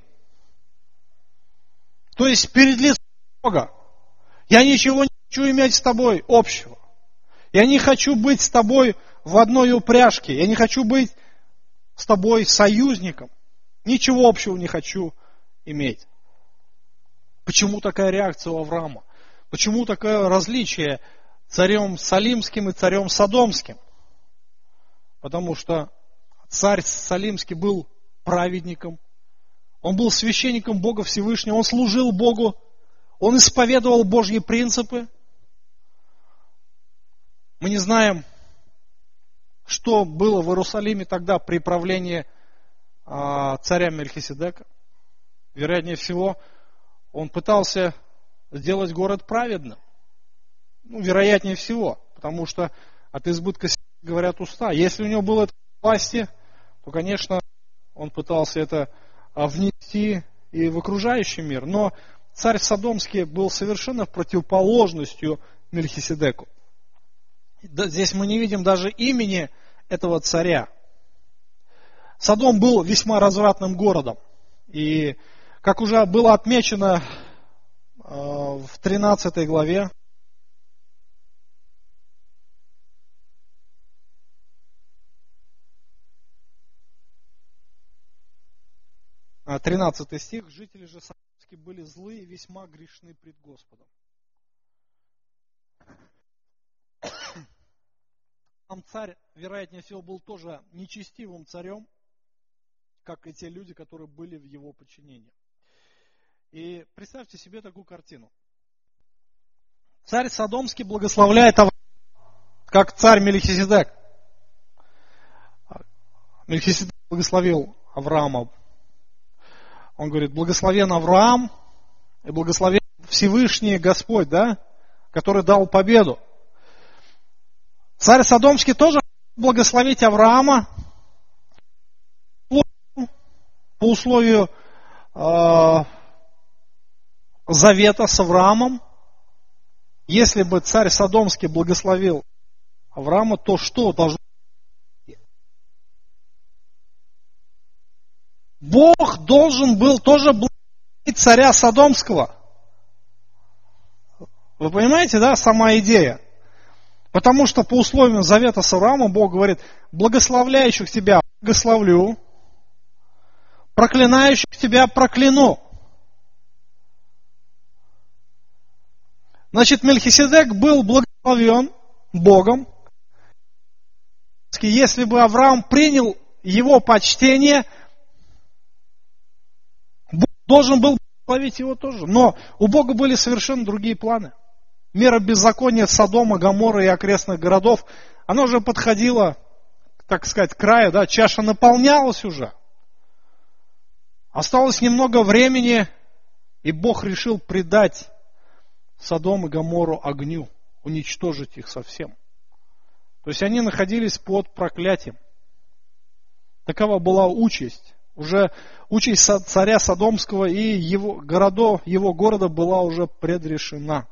То есть перед лицом Бога. Я ничего не хочу иметь с тобой общего. Я не хочу быть с тобой в одной упряжке. Я не хочу быть с тобой союзником. Ничего общего не хочу иметь. Почему такая реакция у Авраама? Почему такое различие царем Салимским и царем Содомским? Потому что царь Салимский был праведником, он был священником Бога Всевышнего, он служил Богу, он исповедовал Божьи принципы. Мы не знаем, что было в Иерусалиме тогда при правлении а, царя Мельхиседека. Вероятнее всего, он пытался сделать город праведным. Ну, вероятнее всего, потому что от избытка говорят уста. Если у него было это власти, то, конечно, он пытался это внести и в окружающий мир. Но царь Содомский был совершенно противоположностью Мельхиседеку. Здесь мы не видим даже имени этого царя. Содом был весьма развратным городом. И, как уже было отмечено а, в 13 главе, 13 стих. Жители же Саровски были злые весьма грешны пред Господом. Сам царь, вероятнее всего, был тоже нечестивым царем, как и те люди, которые были в его подчинении. И представьте себе такую картину. Царь Содомский благословляет Авраама, как царь Мелихиседек. Мелихиседек благословил Авраама он говорит, благословен Авраам и благословен Всевышний Господь, да, который дал победу. Царь Содомский тоже благословить Авраама по условию э, завета с Авраамом. Если бы царь Содомский благословил Авраама, то что должно Бог должен был тоже благословить царя Содомского. Вы понимаете, да, сама идея? Потому что по условиям завета с Авраамом Бог говорит, благословляющих тебя благословлю, проклинающих тебя прокляну. Значит, Мельхиседек был благословен Богом. Если бы Авраам принял его почтение – должен был благословить его тоже. Но у Бога были совершенно другие планы. Мера беззакония Содома, Гамора и окрестных городов, она уже подходила, так сказать, к краю, да, чаша наполнялась уже. Осталось немного времени, и Бог решил предать Содом и Гамору огню, уничтожить их совсем. То есть они находились под проклятием. Такова была участь. Уже участь царя Содомского и его городов, его города была уже предрешена.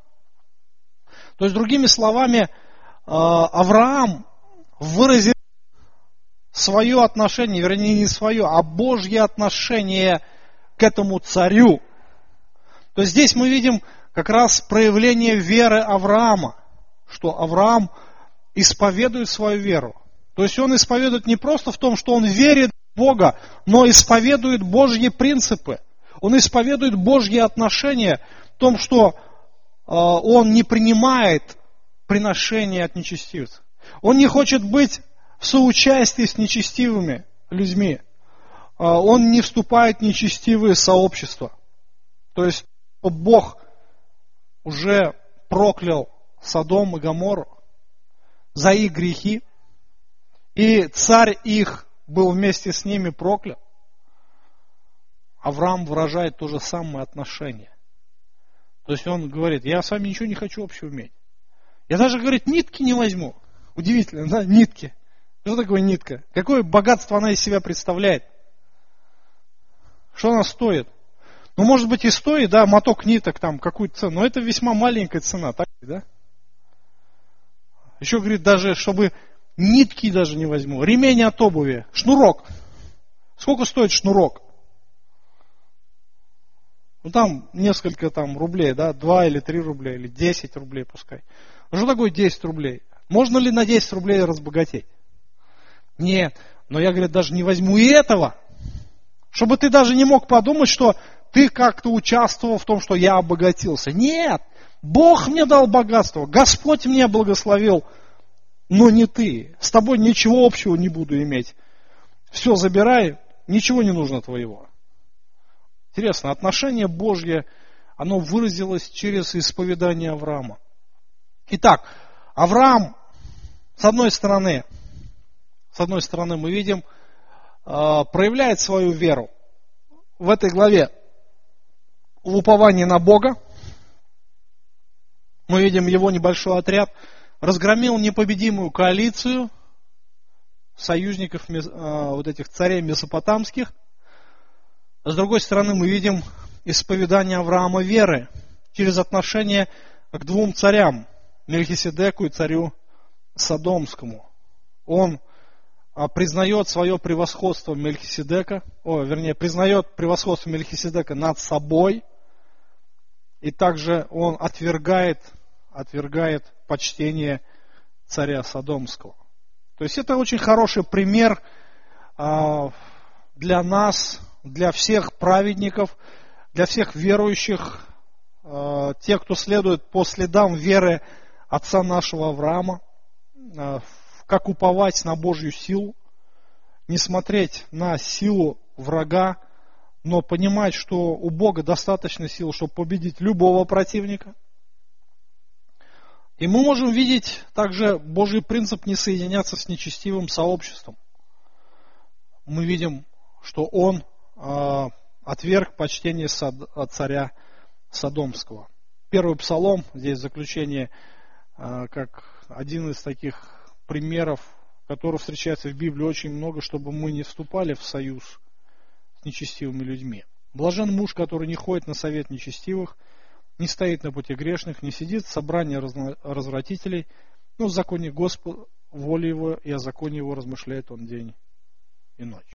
То есть, другими словами, а, Авраам выразил свое отношение, вернее не свое, а Божье отношение к этому царю. То есть здесь мы видим как раз проявление веры Авраама, что Авраам исповедует свою веру. То есть он исповедует не просто в том, что он верит в Бога, но исповедует Божьи принципы. Он исповедует Божьи отношения в том, что э, он не принимает приношения от нечестивцев. Он не хочет быть в соучастии с нечестивыми людьми. Э, он не вступает в нечестивые сообщества. То есть Бог уже проклял Содом и Гоморру за их грехи, и царь их был вместе с ними проклят. Авраам выражает то же самое отношение. То есть он говорит, я с вами ничего не хочу общего иметь. Я даже, говорит, нитки не возьму. Удивительно, да, нитки. Что такое нитка? Какое богатство она из себя представляет? Что она стоит? Ну, может быть, и стоит, да, моток ниток там, какую-то цену, но это весьма маленькая цена, так, да? Еще, говорит, даже, чтобы нитки даже не возьму, ремень от обуви, шнурок. Сколько стоит шнурок? Ну, там несколько там рублей, да, 2 или 3 рубля, или 10 рублей пускай. Ну, что такое 10 рублей? Можно ли на 10 рублей разбогатеть? Нет, но я, говорит, даже не возьму и этого. Чтобы ты даже не мог подумать, что ты как-то участвовал в том, что я обогатился. Нет, Бог мне дал богатство, Господь мне благословил, но не ты. С тобой ничего общего не буду иметь. Все забирай, ничего не нужно твоего. Интересно, отношение Божье, оно выразилось через исповедание Авраама. Итак, Авраам, с одной стороны, с одной стороны мы видим, а, проявляет свою веру. В этой главе в уповании на Бога. Мы видим его небольшой отряд. Разгромил непобедимую коалицию союзников а, вот этих царей месопотамских. С другой стороны, мы видим исповедание Авраама веры через отношение к двум царям, Мельхиседеку и царю Содомскому. Он а, признает свое превосходство Мельхиседека, о, вернее, признает превосходство Мельхиседека над собой, и также он отвергает, отвергает почтение царя Содомского. То есть это очень хороший пример а, для нас, для всех праведников, для всех верующих, а, тех, кто следует по следам веры отца нашего Авраама, как уповать на Божью силу, не смотреть на силу врага, но понимать, что у Бога достаточно сил, чтобы победить любого противника. И мы можем видеть также Божий принцип не соединяться с нечестивым сообществом. Мы видим, что он э, отверг почтение царя Содомского. Первый псалом, здесь заключение, э, как один из таких примеров, которые встречаются в Библии очень много, чтобы мы не вступали в союз с нечестивыми людьми. Блажен муж, который не ходит на совет нечестивых, не стоит на пути грешных, не сидит в собрании развратителей, но в законе Господа, воле его и о законе его размышляет он день